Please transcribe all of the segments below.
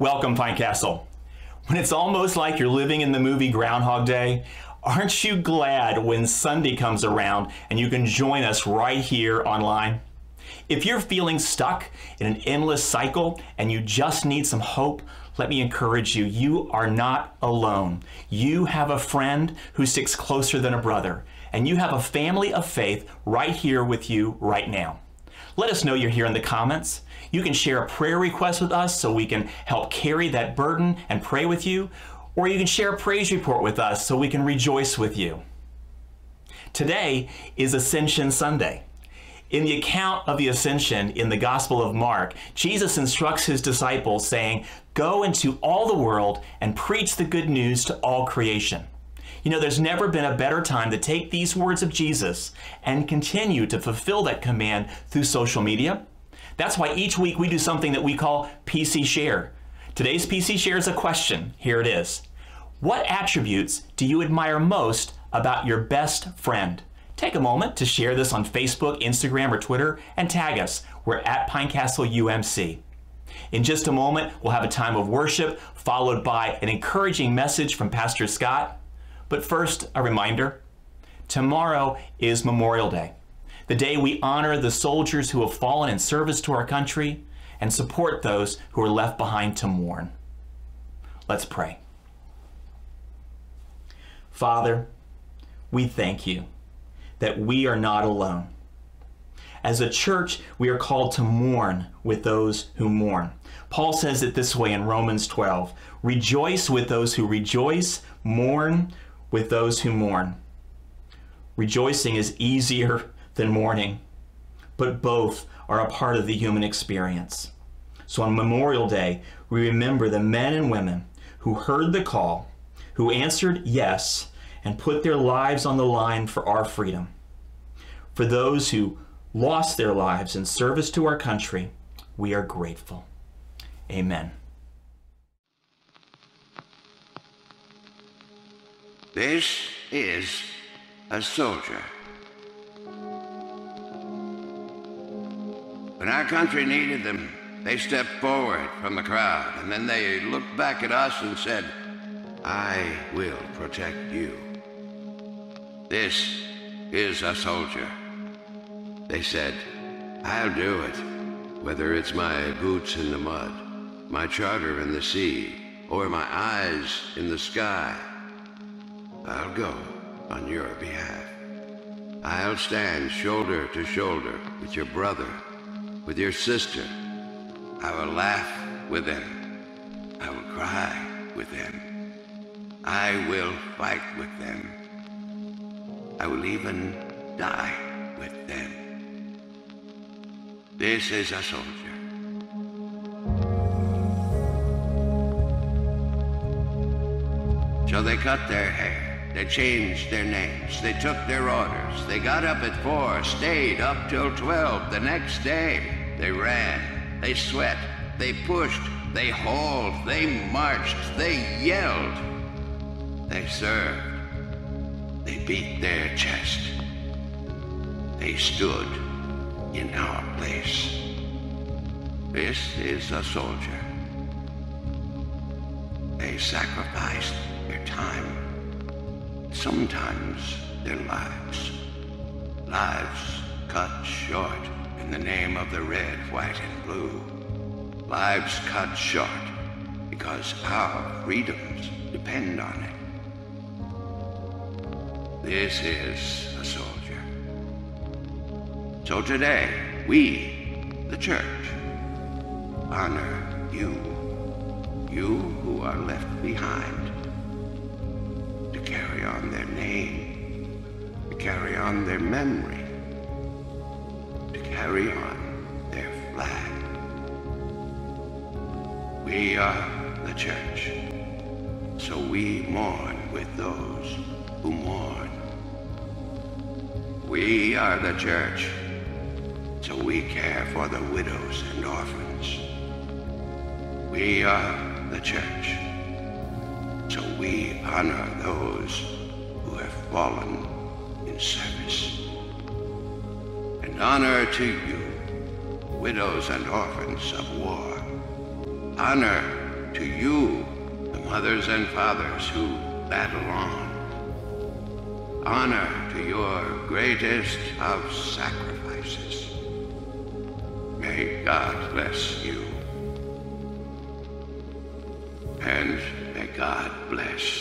Welcome, Pine Castle. When it's almost like you're living in the movie Groundhog Day, aren't you glad when Sunday comes around and you can join us right here online? If you're feeling stuck in an endless cycle and you just need some hope, let me encourage you, you are not alone. You have a friend who sticks closer than a brother, and you have a family of faith right here with you right now. Let us know you're here in the comments. You can share a prayer request with us so we can help carry that burden and pray with you, or you can share a praise report with us so we can rejoice with you. Today is Ascension Sunday. In the account of the ascension in the Gospel of Mark, Jesus instructs his disciples, saying, Go into all the world and preach the good news to all creation. You know, there's never been a better time to take these words of Jesus and continue to fulfill that command through social media. That's why each week we do something that we call PC Share. Today's PC Share is a question. Here it is What attributes do you admire most about your best friend? Take a moment to share this on Facebook, Instagram, or Twitter and tag us. We're at Pinecastle UMC. In just a moment, we'll have a time of worship followed by an encouraging message from Pastor Scott. But first, a reminder tomorrow is Memorial Day, the day we honor the soldiers who have fallen in service to our country and support those who are left behind to mourn. Let's pray. Father, we thank you that we are not alone. As a church, we are called to mourn with those who mourn. Paul says it this way in Romans 12 Rejoice with those who rejoice, mourn with those who mourn. Rejoicing is easier than mourning, but both are a part of the human experience. So on Memorial Day, we remember the men and women who heard the call, who answered yes, and put their lives on the line for our freedom. For those who lost their lives in service to our country, we are grateful. Amen. This is a soldier. When our country needed them, they stepped forward from the crowd, and then they looked back at us and said, I will protect you. This is a soldier. They said, I'll do it, whether it's my boots in the mud, my charter in the sea, or my eyes in the sky. I'll go on your behalf. I'll stand shoulder to shoulder with your brother, with your sister. I will laugh with them. I will cry with them. I will fight with them. I will even die with them. This is a soldier. So they cut their hair. They changed their names. They took their orders. They got up at four, stayed up till twelve the next day. They ran. They sweat. They pushed. They hauled. They marched. They yelled. They served. They beat their chest. They stood in our place. This is a soldier. They sacrificed their time, sometimes their lives. Lives cut short in the name of the red, white, and blue. Lives cut short because our freedoms depend on it. This is a soldier. So today, we, the church, honor you, you who are left behind, to carry on their name, to carry on their memory, carry on their flag. We are the church, so we mourn with those who mourn. We are the church, so we care for the widows and orphans. We are the church, so we honor those who have fallen in service honor to you, widows and orphans of war. Honor to you, the mothers and fathers who battle on. Honor to your greatest of sacrifices. May God bless you. And may God bless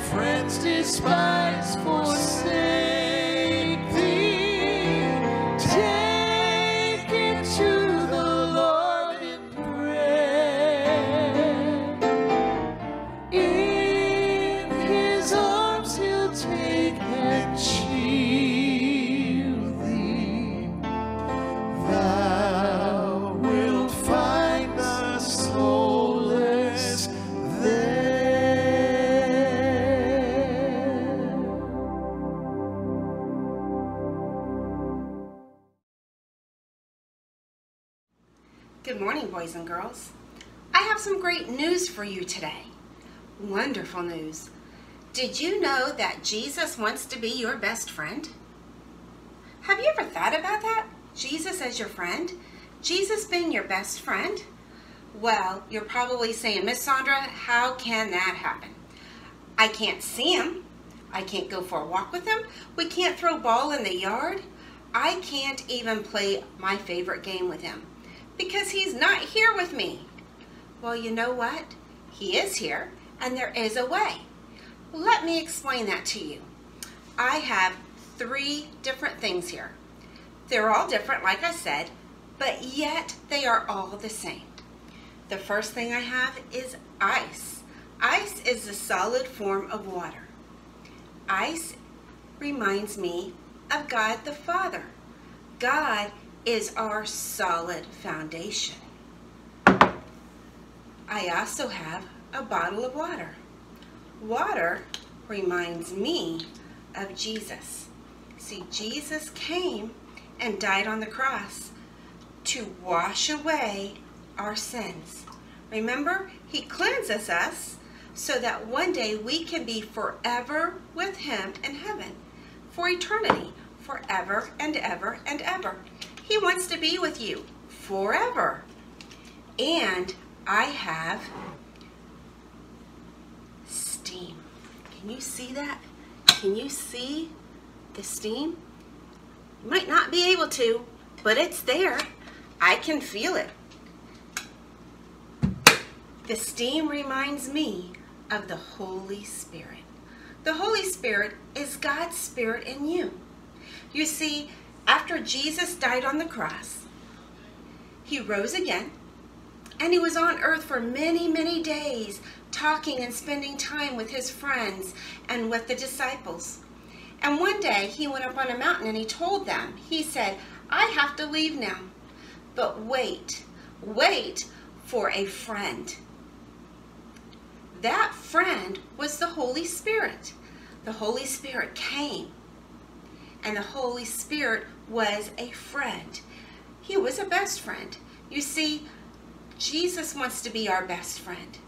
friends despise, forsake Wonderful news. Did you know that Jesus wants to be your best friend? Have you ever thought about that? Jesus as your friend? Jesus being your best friend? Well, you're probably saying, Miss Sandra, how can that happen? I can't see him. I can't go for a walk with him. We can't throw ball in the yard. I can't even play my favorite game with him because he's not here with me. Well, you know what? He is here and there is a way. Let me explain that to you. I have three different things here. They're all different, like I said, but yet they are all the same. The first thing I have is ice. Ice is the solid form of water. Ice reminds me of God the Father. God is our solid foundation. I also have a bottle of water. Water reminds me of Jesus. See, Jesus came and died on the cross to wash away our sins. Remember, He cleanses us so that one day we can be forever with Him in heaven for eternity, forever and ever and ever. He wants to be with you forever. And I have steam. Can you see that? Can you see the steam? You might not be able to, but it's there. I can feel it. The steam reminds me of the Holy Spirit. The Holy Spirit is God's Spirit in you. You see, after Jesus died on the cross, he rose again, and he was on earth for many, many days, talking and spending time with his friends and with the disciples. And one day he went up on a mountain and he told them, he said, I have to leave now, but wait, wait for a friend. That friend was the Holy Spirit. The Holy Spirit came, and the Holy Spirit was a friend. He was a best friend. You see, Jesus wants to be our best friend.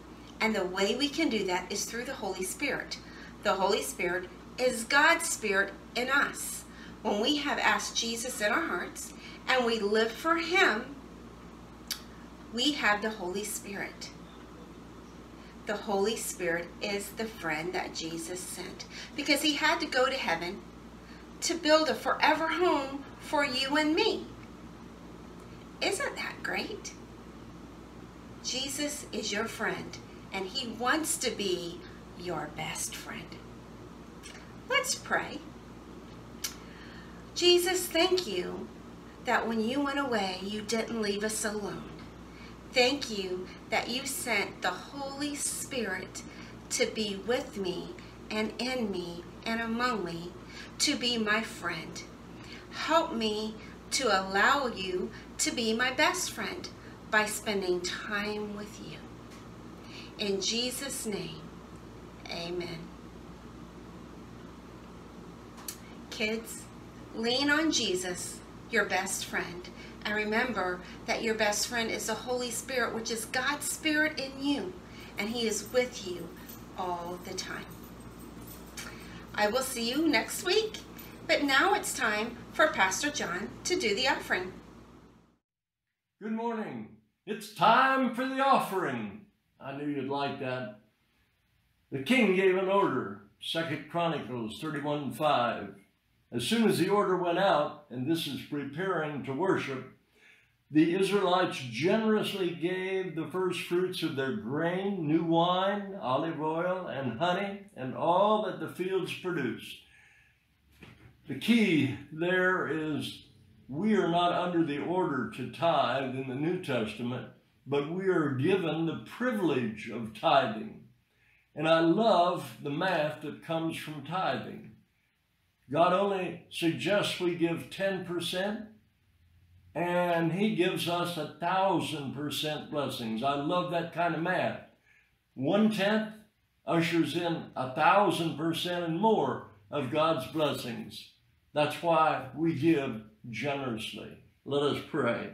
And the way we can do that is through the Holy Spirit. The Holy Spirit is God's Spirit in us. When we have asked Jesus in our hearts and we live for Him, we have the Holy Spirit. The Holy Spirit is the friend that Jesus sent because He had to go to heaven to build a forever home for you and me. Isn't that great? Jesus is your friend and he wants to be your best friend. Let's pray. Jesus, thank you that when you went away, you didn't leave us alone. Thank you that you sent the Holy Spirit to be with me and in me and among me, to be my friend. Help me to allow you to be my best friend by spending time with you. In Jesus' name, amen. Kids, lean on Jesus, your best friend. And remember that your best friend is the Holy Spirit, which is God's Spirit in you. And He is with you all the time. I will see you next week. But now it's time for Pastor John to do the offering. Good morning. It's time for the offering. I knew you'd like that. The king gave an order, Second Chronicles 31 5. As soon as the order went out, and this is preparing to worship, the Israelites generously gave the first fruits of their grain, new wine, olive oil, and honey, and all that the fields produced. The key there is we are not under the order to tithe in the New Testament, but we are given the privilege of tithing. And I love the math that comes from tithing. God only suggests we give 10%, and He gives us a thousand percent blessings. I love that kind of math. One tenth ushers in a thousand percent and more of God's blessings. That's why we give generously. Let us pray.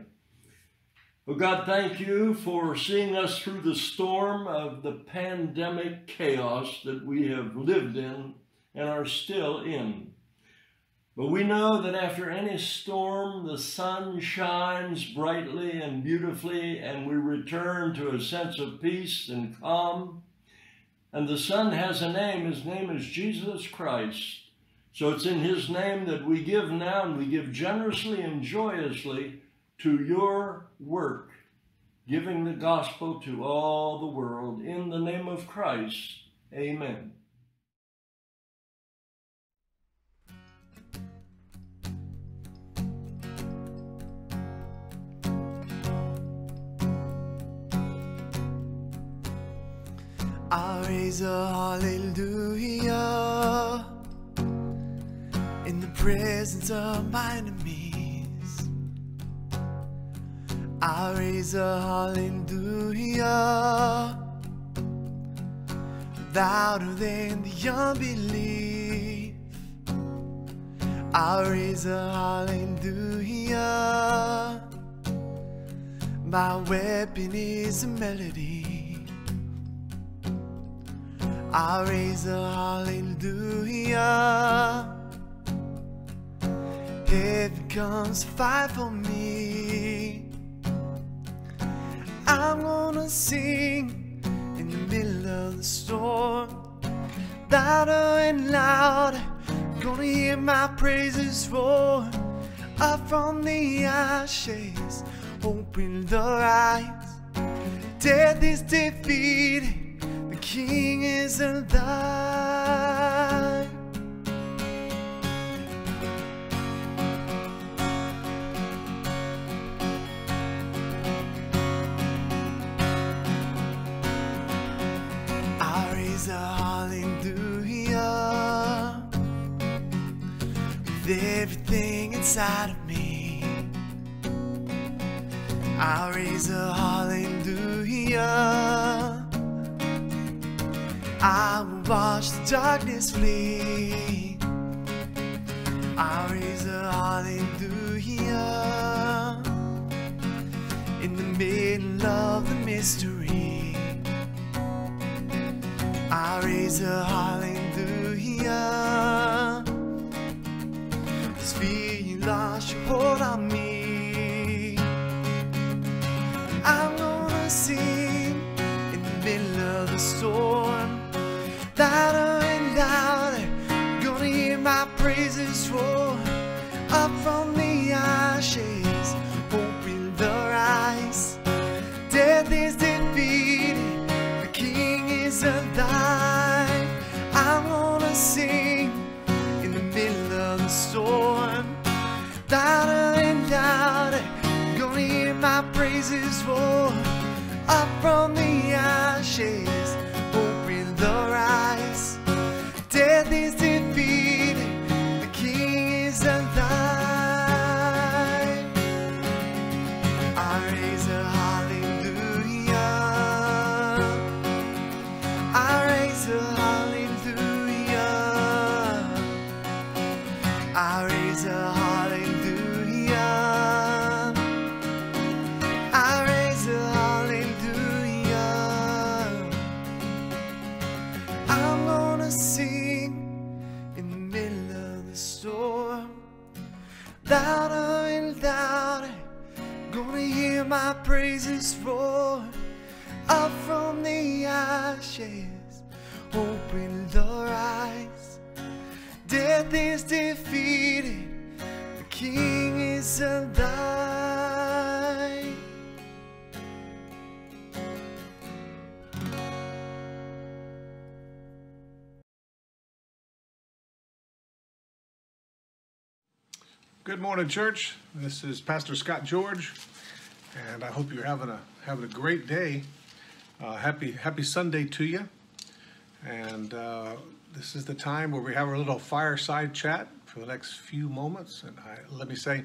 Well, God, thank you for seeing us through the storm of the pandemic chaos that we have lived in and are still in. But we know that after any storm, the sun shines brightly and beautifully, and we return to a sense of peace and calm. And the sun has a name. His name is Jesus Christ. So it's in His name that we give now, and we give generously and joyously to your work, giving the gospel to all the world. In the name of Christ, amen. I raise a hallelujah in the presence of my enemies. I raise a hallelujah louder than the unbelief. I raise a hallelujah. My weapon is a melody. I raise a hallelujah. Heaven comes fight for me. Gonna sing in the middle of the storm, louder and louder. Gonna hear my praises roar up from the ashes. Open the eyes, death is defeated. The king is alive. With everything inside of me. I raise a hallelujah. I will watch the darkness flee. I raise a hallelujah in the middle of the mystery. I raise a hallelujah. This fear you praises roar Up from the ashes, Good morning, church. This is Pastor Scott George, and I hope you're having a having a great day. Uh, happy Happy Sunday to you. And uh, this is the time where we have our little fireside chat for the next few moments. And I, let me say,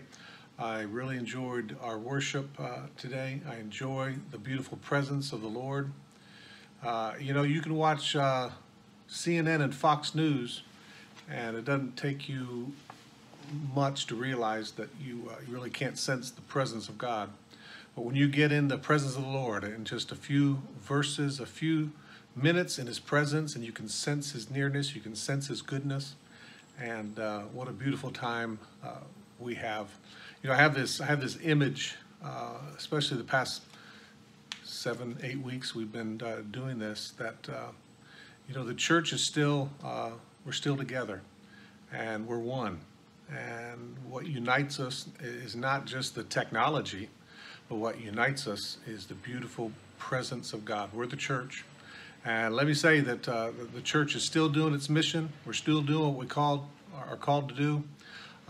I really enjoyed our worship uh, today. I enjoy the beautiful presence of the Lord. Uh, you know, you can watch uh, CNN and Fox News, and it doesn't take you much to realize that you, uh, really can't sense the presence of God. But when you get in the presence of the Lord in just a few verses, a few minutes in His presence, and you can sense His nearness, you can sense His goodness, and uh, what a beautiful time uh, we have. You know, I have this, I have this image, uh, especially the past seven, eight weeks we've been uh, doing this. That uh, you know, the church is still, we're still together, and we're one. And what unites us is not just the technology, but what unites us is the beautiful presence of God. We're the church. And let me say that uh, the- church is still doing its mission. We're still doing what we called, are called to do.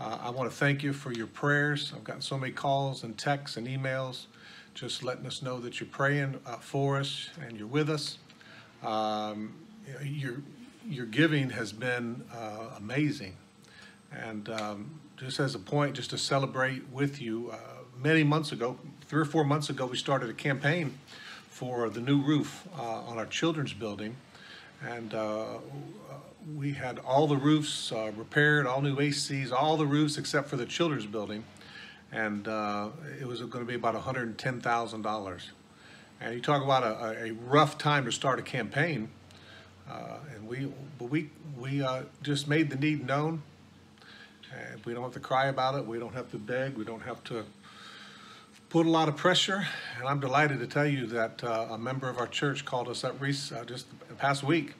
Uh, I want to thank you for your prayers. I've gotten so many calls and texts and emails just letting us know that you're praying uh, for us and you're with us. Um, your, your giving has been uh, amazing. And um, just as a point, just to celebrate with you, uh, many months ago, three or four months ago, we started a campaign for the new roof uh, on our children's building. And uh, we had all the roofs uh, repaired, all new ACs, all the roofs except for the children's building. And uh, it was going to be about $110,000. And you talk about a, a rough time to start a campaign. Uh, and we, but we, we just made the need known. And we don't have to cry about it. We don't have to beg. We don't have to put a lot of pressure. And I'm delighted to tell you that uh, a member of our church called us up uh, just the past week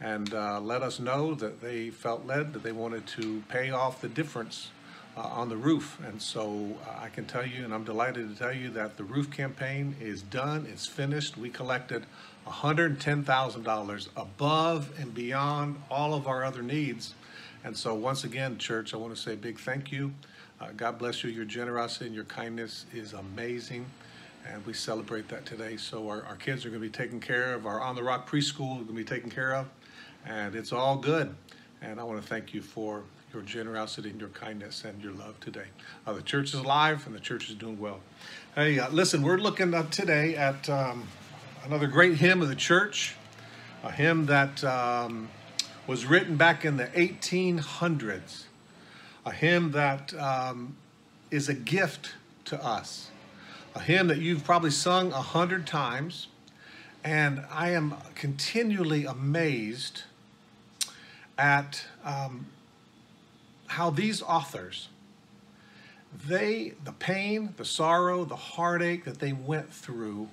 and uh, let us know that they felt led that they wanted to pay off the difference uh, on the roof. And so uh, I can tell you, and I'm delighted to tell you that the roof campaign is done. It's finished. We collected $110,000 above and beyond all of our other needs. And so once again, church, I want to say a big thank you. Uh, God bless you. Your generosity and your kindness is amazing. And we celebrate that today. So our, our kids are going to be taken care of. Our On the Rock preschool is going to be taken care of. And it's all good. And I want to thank you for your generosity and your kindness and your love today. Uh, the church is alive and the church is doing well. Hey, uh, listen, we're looking today at um, another great hymn of the church, a hymn that um, was written back in the 1800s, a hymn that um, is a gift to us, a hymn that you've probably sung a hundred times, and I am continually amazed at um, how these authors they the pain the sorrow the heartache that they went through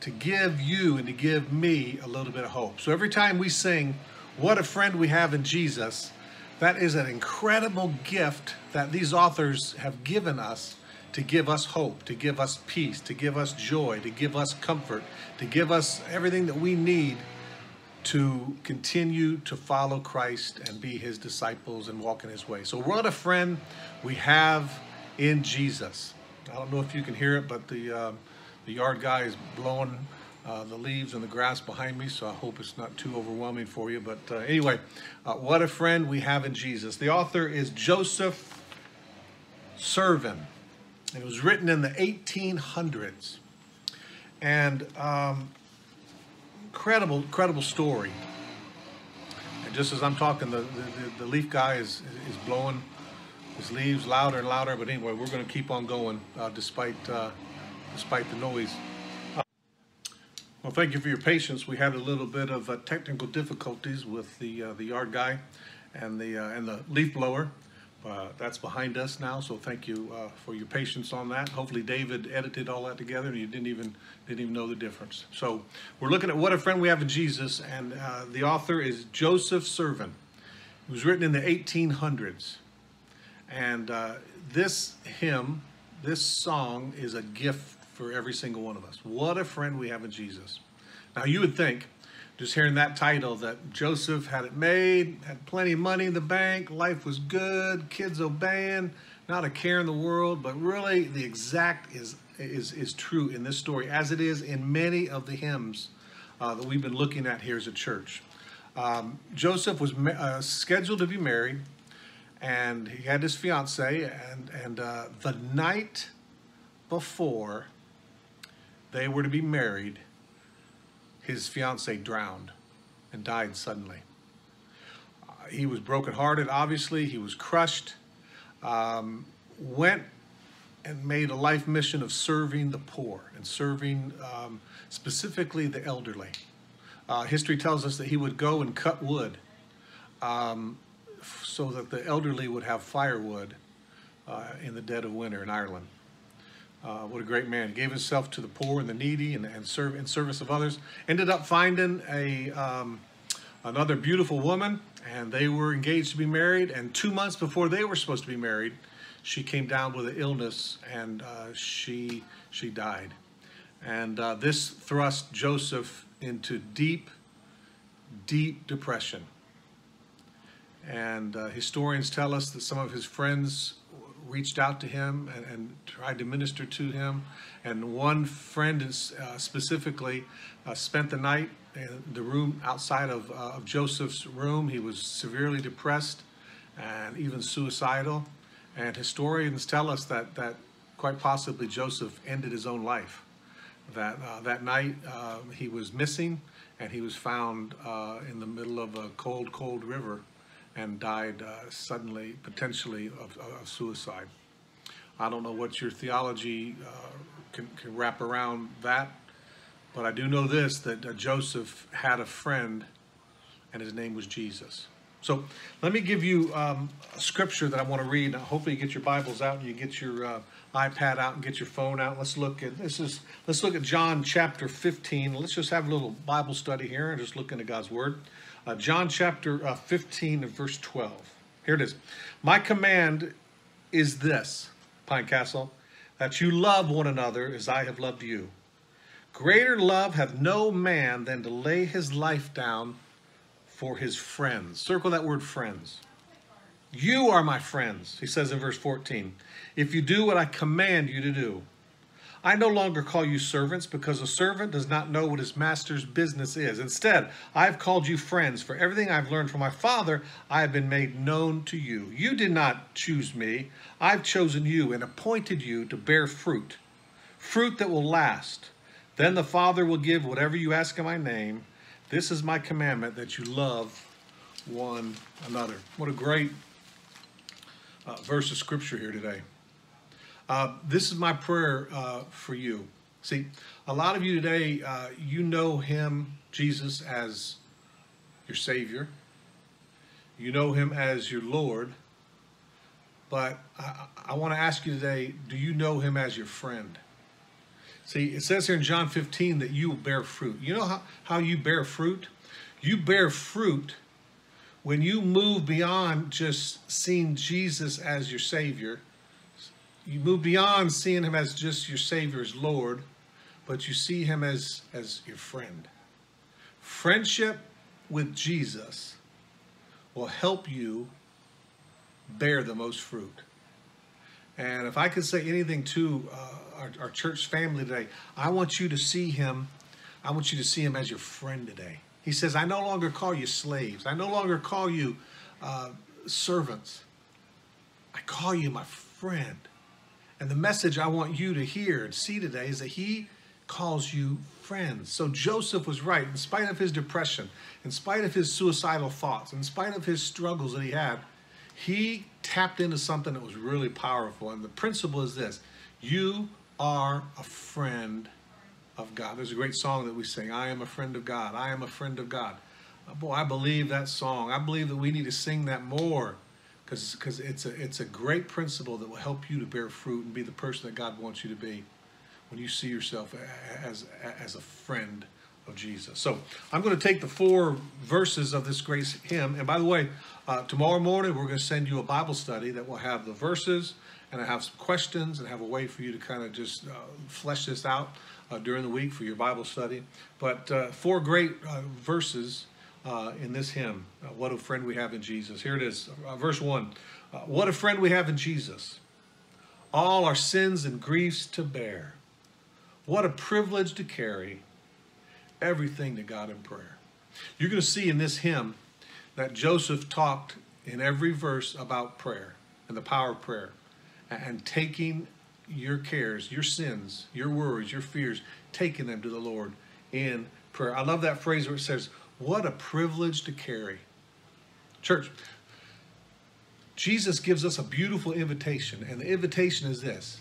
to give you and to give me a little bit of hope. So every time we sing what a friend we have in jesus that is an incredible gift that these authors have given us to give us hope to give us peace to give us joy to give us comfort to give us everything that we need to continue to follow Christ and be his disciples and walk in his way. So, what a friend we have in Jesus. I don't know if you can hear it, but the, uh, the yard guy is blowing uh, the leaves and the grass behind me, so I hope it's not too overwhelming for you. But uh, anyway, uh, what a friend we have in Jesus. The author is Joseph Scriven. It was written in the 1800s. And um, incredible, incredible story. And just as I'm talking, the, the, the leaf guy is, is blowing his leaves louder and louder. But anyway, we're going to keep on going uh, despite, uh, despite the noise. Well, thank you for your patience. We had a little bit of uh, technical difficulties with the uh, the yard guy and the uh, and the leaf blower. Uh, that's behind us now, so thank you uh, for your patience on that. Hopefully, David edited all that together, and you didn't even didn't even know the difference. So, we're looking at what a friend we have in Jesus, and uh, the author is Joseph Scriven. It was written in the 1800s, and this hymn, this song, is a gift for every single one of us. What a friend we have in Jesus. Now, you would think, just hearing that title, that Joseph had it made, had plenty of money in the bank, life was good, kids obeying, not a care in the world, but really the exact is, is, is true in this story, as it is in many of the hymns uh, that we've been looking at here as a church. Um, Joseph was uh, scheduled to be married, and he had his fiancee, and, and uh, the night before they were to be married, his fiancee drowned and died suddenly. Uh, he was brokenhearted, obviously. He was crushed. Um, went and made a life mission of serving the poor and serving um, specifically the elderly. Uh, history tells us that he would go and cut wood um, so that the elderly would have firewood uh, in the dead of winter in Ireland. Uh, what a great man. Gave himself to the poor and the needy and, and serve in service of others. Ended up finding a um, another beautiful woman, and they were engaged to be married. And two months before they were supposed to be married, she came down with an illness, and uh, she she died. And uh, this thrust Joseph into deep, deep depression. And uh, historians tell us that some of his friends reached out to him and, and, tried to minister to him. And one friend uh, specifically uh, spent the night in the room outside of, uh, of Joseph's room. He was severely depressed and even suicidal. And historians tell us that, that quite possibly Joseph ended his own life. That, uh, that night uh, he was missing and he was found uh, in the middle of a cold, cold river and died uh, suddenly, potentially, of, of, suicide. I don't know what your theology uh, can, can, wrap around that, but I do know this that uh, Joseph had a friend, and his name was Jesus. So let me give you um, a scripture that I want to read. Hopefully, you get your Bibles out and you get your uh, iPad out and get your phone out. Let's look at this is let's look at John chapter 15. Let's just have a little Bible study here and just look into God's Word. Uh, John chapter uh, 15 and verse 12. Here it is. My command is this, Pine Castle, that you love one another as I have loved you. Greater love hath no man than to lay his life down for his friends. Circle that word friends. You are my friends, he says in verse 14, if you do what I command you to do. I no longer call you servants because a servant does not know what his master's business is. Instead, I have called you friends, for everything I've learned from my Father I have been made known to you. You did not choose me, I've chosen you and appointed you to bear fruit, fruit that will last. Then the Father will give whatever you ask in my name. This is my commandment that you love one another. What a great uh, verse of scripture here today. Uh, this is my prayer uh, for you. See, a lot of you today, uh, you know him, Jesus, as your Savior. You know him as your Lord. But I, I want to ask you today, do you know him as your friend? See, it says here in John 15 that you will bear fruit. You know how, how you bear fruit? You bear fruit when you move beyond just seeing Jesus as your Savior you move beyond seeing him as just your Savior, as Lord, but you see him as, as your friend. Friendship with Jesus will help you bear the most fruit. And if I could say anything to uh, our, our church family today, I want you to see him. I want you to see him as your friend today. He says, I no longer call you slaves. I no longer call you uh, servants. I call you my friend. And the message I want you to hear and see today is that he calls you friends. So Joseph was right. In spite of his depression, in spite of his suicidal thoughts, in spite of his struggles that he had, he tapped into something that was really powerful. And the principle is this you are a friend of God. There's a great song that we sing I am a friend of God. I am a friend of God. Uh, boy, I believe that song. I believe that we need to sing that more because it's a, it's a great principle that will help you to bear fruit and be the person that God wants you to be when you see yourself as, as a friend of Jesus. So I'm going to take the four verses of this grace hymn. And by the way, uh, tomorrow morning we're going to send you a Bible study that will have the verses and I have some questions and have a way for you to kind of just uh, flesh this out uh, during the week for your Bible study. But uh, four great uh, verses uh, in this hymn. Uh, what a friend we have in Jesus. Here it is, uh, verse one. Uh, what a friend we have in Jesus. All our sins and griefs to bear what a privilege to carry everything to God in prayer. You're going to see in this hymn that Joseph talked in every verse about prayer and the power of prayer and taking your cares, your sins, your worries, your fears, taking them to the Lord in prayer. I love that phrase where it says, What a privilege to carry. Church, Jesus gives us a beautiful invitation, and the invitation is this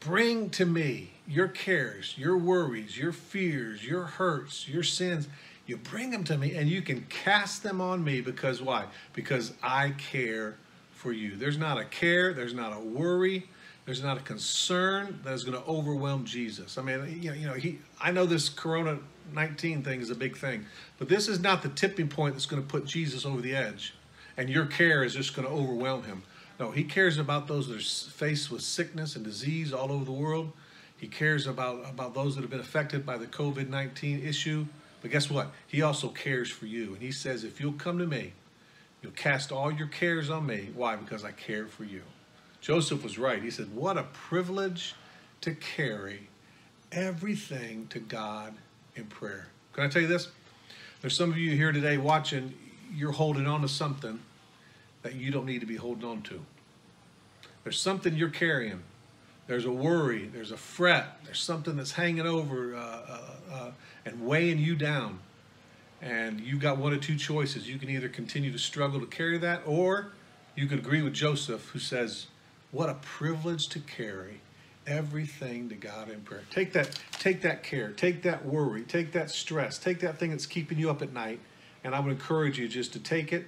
Bring to me your cares, your worries, your fears, your hurts, your sins. You bring them to me and you can cast them on me because why? Because I care for you. There's not a care, there's not a worry, there's not a concern that is going to overwhelm Jesus. I mean, you know, you know, he I know this corona 19 thing is a big thing, but this is not the tipping point that's going to put Jesus over the edge. And your care is just going to overwhelm him. No, he cares about those that are faced with sickness and disease all over the world. He cares about, about those that have been affected by the COVID 19 issue. But guess what? He also cares for you. And he says, if you'll come to me, you'll cast all your cares on me. Why? Because I care for you. Joseph was right. He said, What a privilege to carry everything to God in prayer. Can I tell you this? There's some of you here today watching, you're holding on to something that you don't need to be holding on to. There's something you're carrying. There's a worry. There's a fret. There's something that's hanging over uh, uh, uh, and weighing you down. And you've got one of two choices. You can either continue to struggle to carry that, or you could agree with Joseph, who says, What a privilege to carry everything to God in prayer. Take that, take that care, take that worry, take that stress, take that thing that's keeping you up at night, and I would encourage you just to take it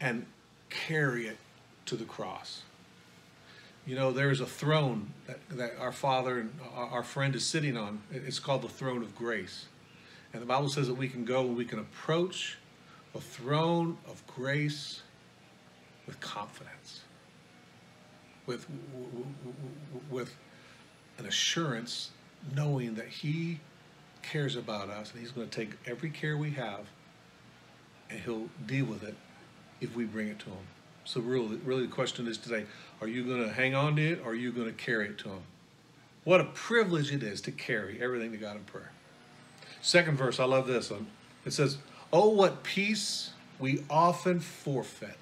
and carry it to the cross. You know, there is a throne that, that our Father and our friend is sitting on. It's called the throne of grace. And the Bible says that we can go and we can approach the throne of grace with confidence, with, with an assurance, knowing that He cares about us and He's going to take every care we have and He'll deal with it if we bring it to Him. So really, really the question is today, are you going to hang on to it or are you going to carry it to Him? What a privilege it is to carry everything to God in prayer. Second verse, I love this one. It says, Oh, what peace we often forfeit.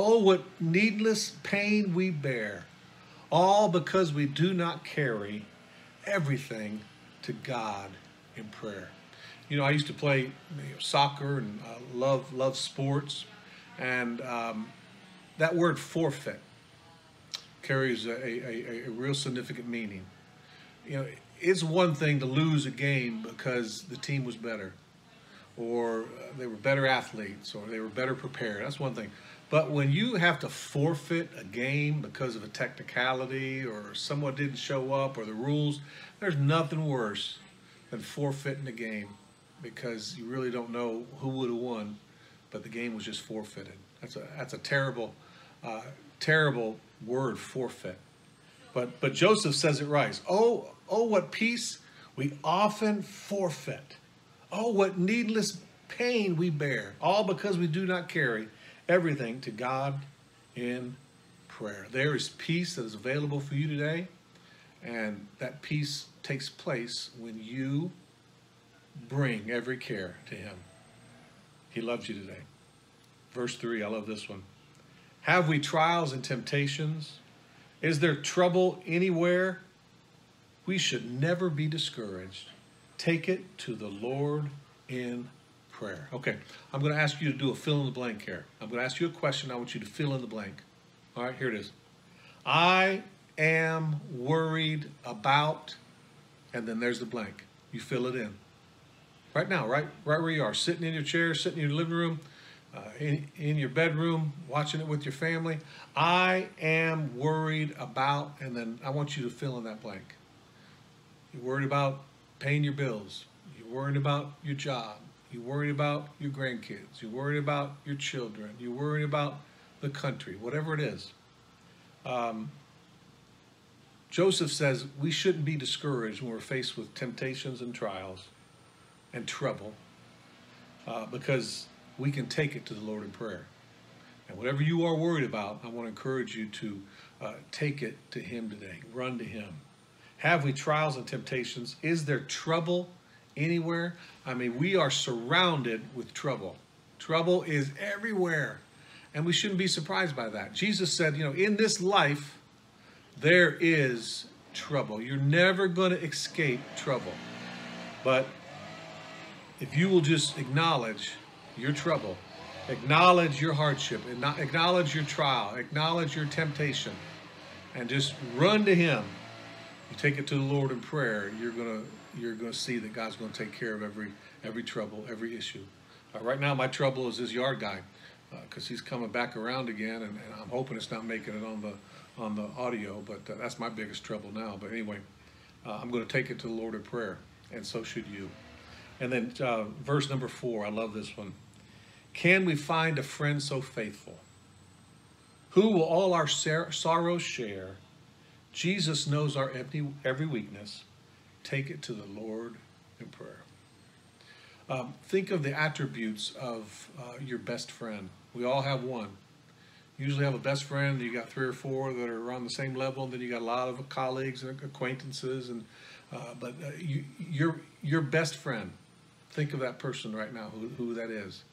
Oh, what needless pain we bear. All because we do not carry everything to God in prayer. You know, I used to play you know, soccer and uh, love love sports, and um, that word forfeit carries a, a, a, real significant meaning. You know, it's one thing to lose a game because the team was better, or they were better athletes, or they were better prepared. That's one thing. But when you have to forfeit a game because of a technicality, or someone didn't show up, or the rules, there's nothing worse than forfeiting a game because you really don't know who would have won but the game was just forfeited. That's a that's a terrible, uh, terrible word, forfeit. But but Joseph says it right. Oh oh, what peace we often forfeit. Oh, what needless pain we bear, all because we do not carry everything to God in prayer. There is peace that is available for you today, and that peace takes place when you bring every care to Him. He loves you today. Verse 3, I love this one. Have we trials and temptations? Is there trouble anywhere? We should never be discouraged. Take it to the Lord in prayer. Okay, I'm going to ask you to do a fill in the blank here. I'm going to ask you a question. I want you to fill in the blank. All right, here it is. I am worried about, and then there's the blank. You fill it in. Right now, right, right where you are, sitting in your chair, sitting in your living room, uh, in, in your bedroom, watching it with your family. I am worried about, and then I want you to fill in that blank. You're worried about paying your bills. You're worried about your job. You're worried about your grandkids. You're worried about your children. You're worried about the country, whatever it is. Um, Joseph says we shouldn't be discouraged when we're faced with temptations and trials and trouble uh, because we can take it to the Lord in prayer. And whatever you are worried about, I want to encourage you to uh, take it to Him today. Run to Him. Have we trials and temptations? Is there trouble anywhere? I mean, we are surrounded with trouble. Trouble is everywhere. And we shouldn't be surprised by that. Jesus said, you know, in this life, there is trouble. You're never going to escape trouble. But if you will just acknowledge your trouble, acknowledge your hardship, acknowledge your trial, acknowledge your temptation, and just run to Him, you take it to the Lord in prayer, you're gonna you're gonna see that God's gonna take care of every every trouble, every issue. Uh, right now, my trouble is this yard guy, because uh, he's coming back around again, and, and, I'm hoping it's not making it on the on the audio. But uh, that's my biggest trouble now. But anyway, uh, I'm going to take it to the Lord in prayer, and so should you. And then uh, verse number four, I love this one. Can we find a friend so faithful? Who will all our sorrows share? Jesus knows our empty, every weakness. Take it to the Lord in prayer. Um, think of the attributes of uh, your best friend. We all have one. usually have a best friend. You got three or four that are around the same level. And then you got a lot of colleagues and acquaintances. And uh, but uh, you, your your best friend. Think of that person right now. Who who that is?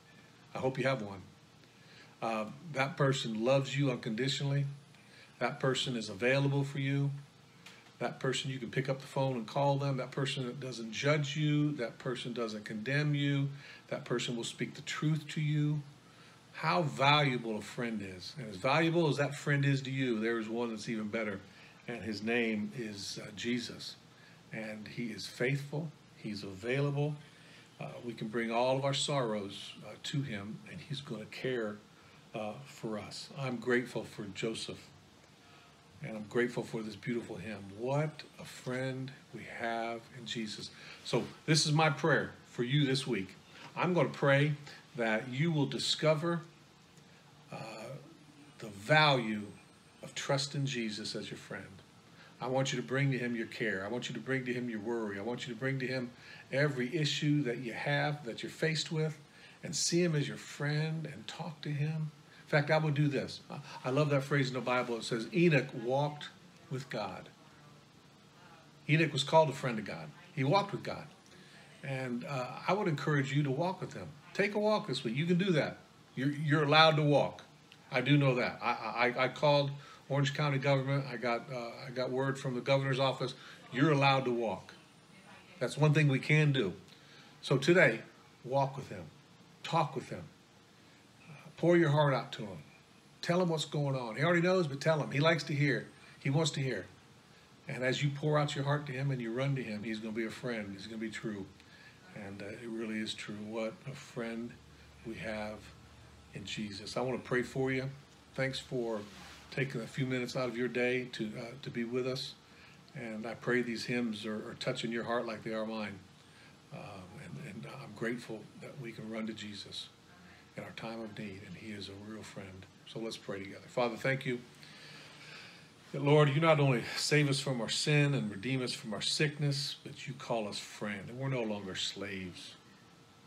I hope you have one. Uh, that person loves you unconditionally. That person is available for you. That person, you can pick up the phone and call them. That person that doesn't judge you. That person doesn't condemn you. That person will speak the truth to you. How valuable a friend is. And as valuable as that friend is to you, there is one that's even better. And his name is uh, Jesus. And he is faithful, he's available, uh, we can bring all of our sorrows uh, to him, and he's going to care uh, for us. I'm grateful for Joseph, and I'm grateful for this beautiful hymn. What a friend we have in Jesus. So, this is my prayer for you this week. I'm going to pray that you will discover uh, the value of trusting Jesus as your friend. I want you to bring to him your care. I want you to bring to him your worry. I want you to bring to him every issue that you have, that you're faced with, and see him as your friend and talk to him. In fact, I would do this. I love that phrase in the Bible. It says, Enoch walked with God. Enoch was called a friend of God. He walked with God. And uh, I would encourage you to walk with him. Take a walk this week. You can do that. You're, you're allowed to walk. I do know that. I, I, I called Orange County government. I got uh, I got word from the governor's office. You're allowed to walk. That's one thing we can do. So today, walk with him, talk with him, pour your heart out to him, tell him what's going on. He already knows, but tell him. He likes to hear. He wants to hear. And as you pour out your heart to him and you run to him, he's going to be a friend. He's going to be true. And uh, it really is true. What a friend we have in Jesus. I want to pray for you. Thanks for taking a few minutes out of your day to, uh, to be with us. And I pray these hymns are, are touching your heart like they are mine. Um, and, and I'm grateful that we can run to Jesus in our time of need, and He is a real friend. So let's pray together. Father, thank you. That, Lord, you not only save us from our sin and redeem us from our sickness, but you call us friend, and we're no longer slaves.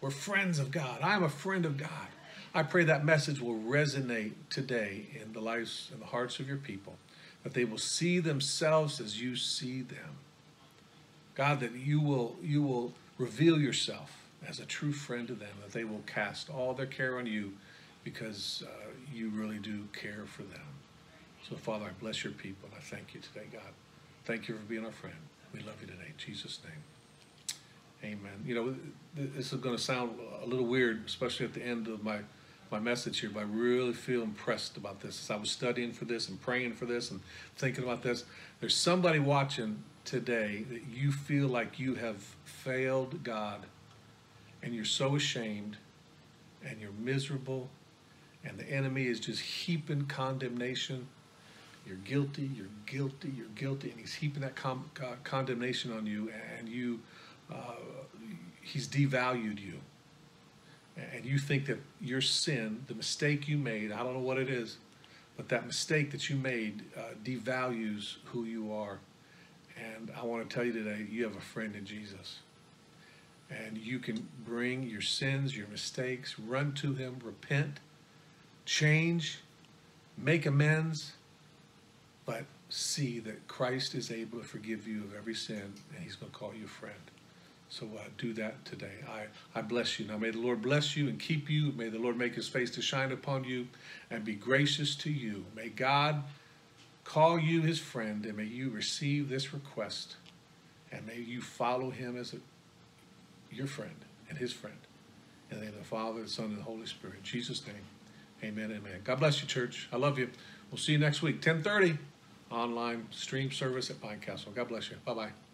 We're friends of God. I'm a friend of God. I pray that message will resonate today in the lives and the hearts of your people, that they will see themselves as you see them. God, that you will you will reveal yourself as a true friend to them, that they will cast all their care on you because uh, you really do care for them. So, Father, I bless your people. I thank you today, God. Thank you for being our friend. We love you today. In Jesus' name. Amen. You know, this is going to sound a little weird, especially at the end of my, my message here, but I really feel impressed about this. As I was studying for this and praying for this and thinking about this, there's somebody watching today that you feel like you have failed God and you're so ashamed and you're miserable and the enemy is just heaping condemnation. You're guilty, you're guilty, you're guilty, and he's heaping that uh, condemnation on you, and you, uh, he's devalued you. And you think that your sin, the mistake you made, I don't know what it is, but that mistake that you made uh, devalues who you are. And I want to tell you today, you have a friend in Jesus. And you can bring your sins, your mistakes, run to him, repent, change, make amends, but see that Christ is able to forgive you of every sin and he's going to call you a friend. So uh, do that today. I, I bless you. Now may the Lord bless you and keep you. May the Lord make his face to shine upon you and be gracious to you. May God call you his friend and may you receive this request and may you follow him as a, your friend and his friend. In the name of the Father, the Son, and the Holy Spirit. In Jesus' name, amen, amen. God bless you, church. I love you. We'll see you next week, 1030, online stream service at Pine Castle. God bless you. Bye-bye.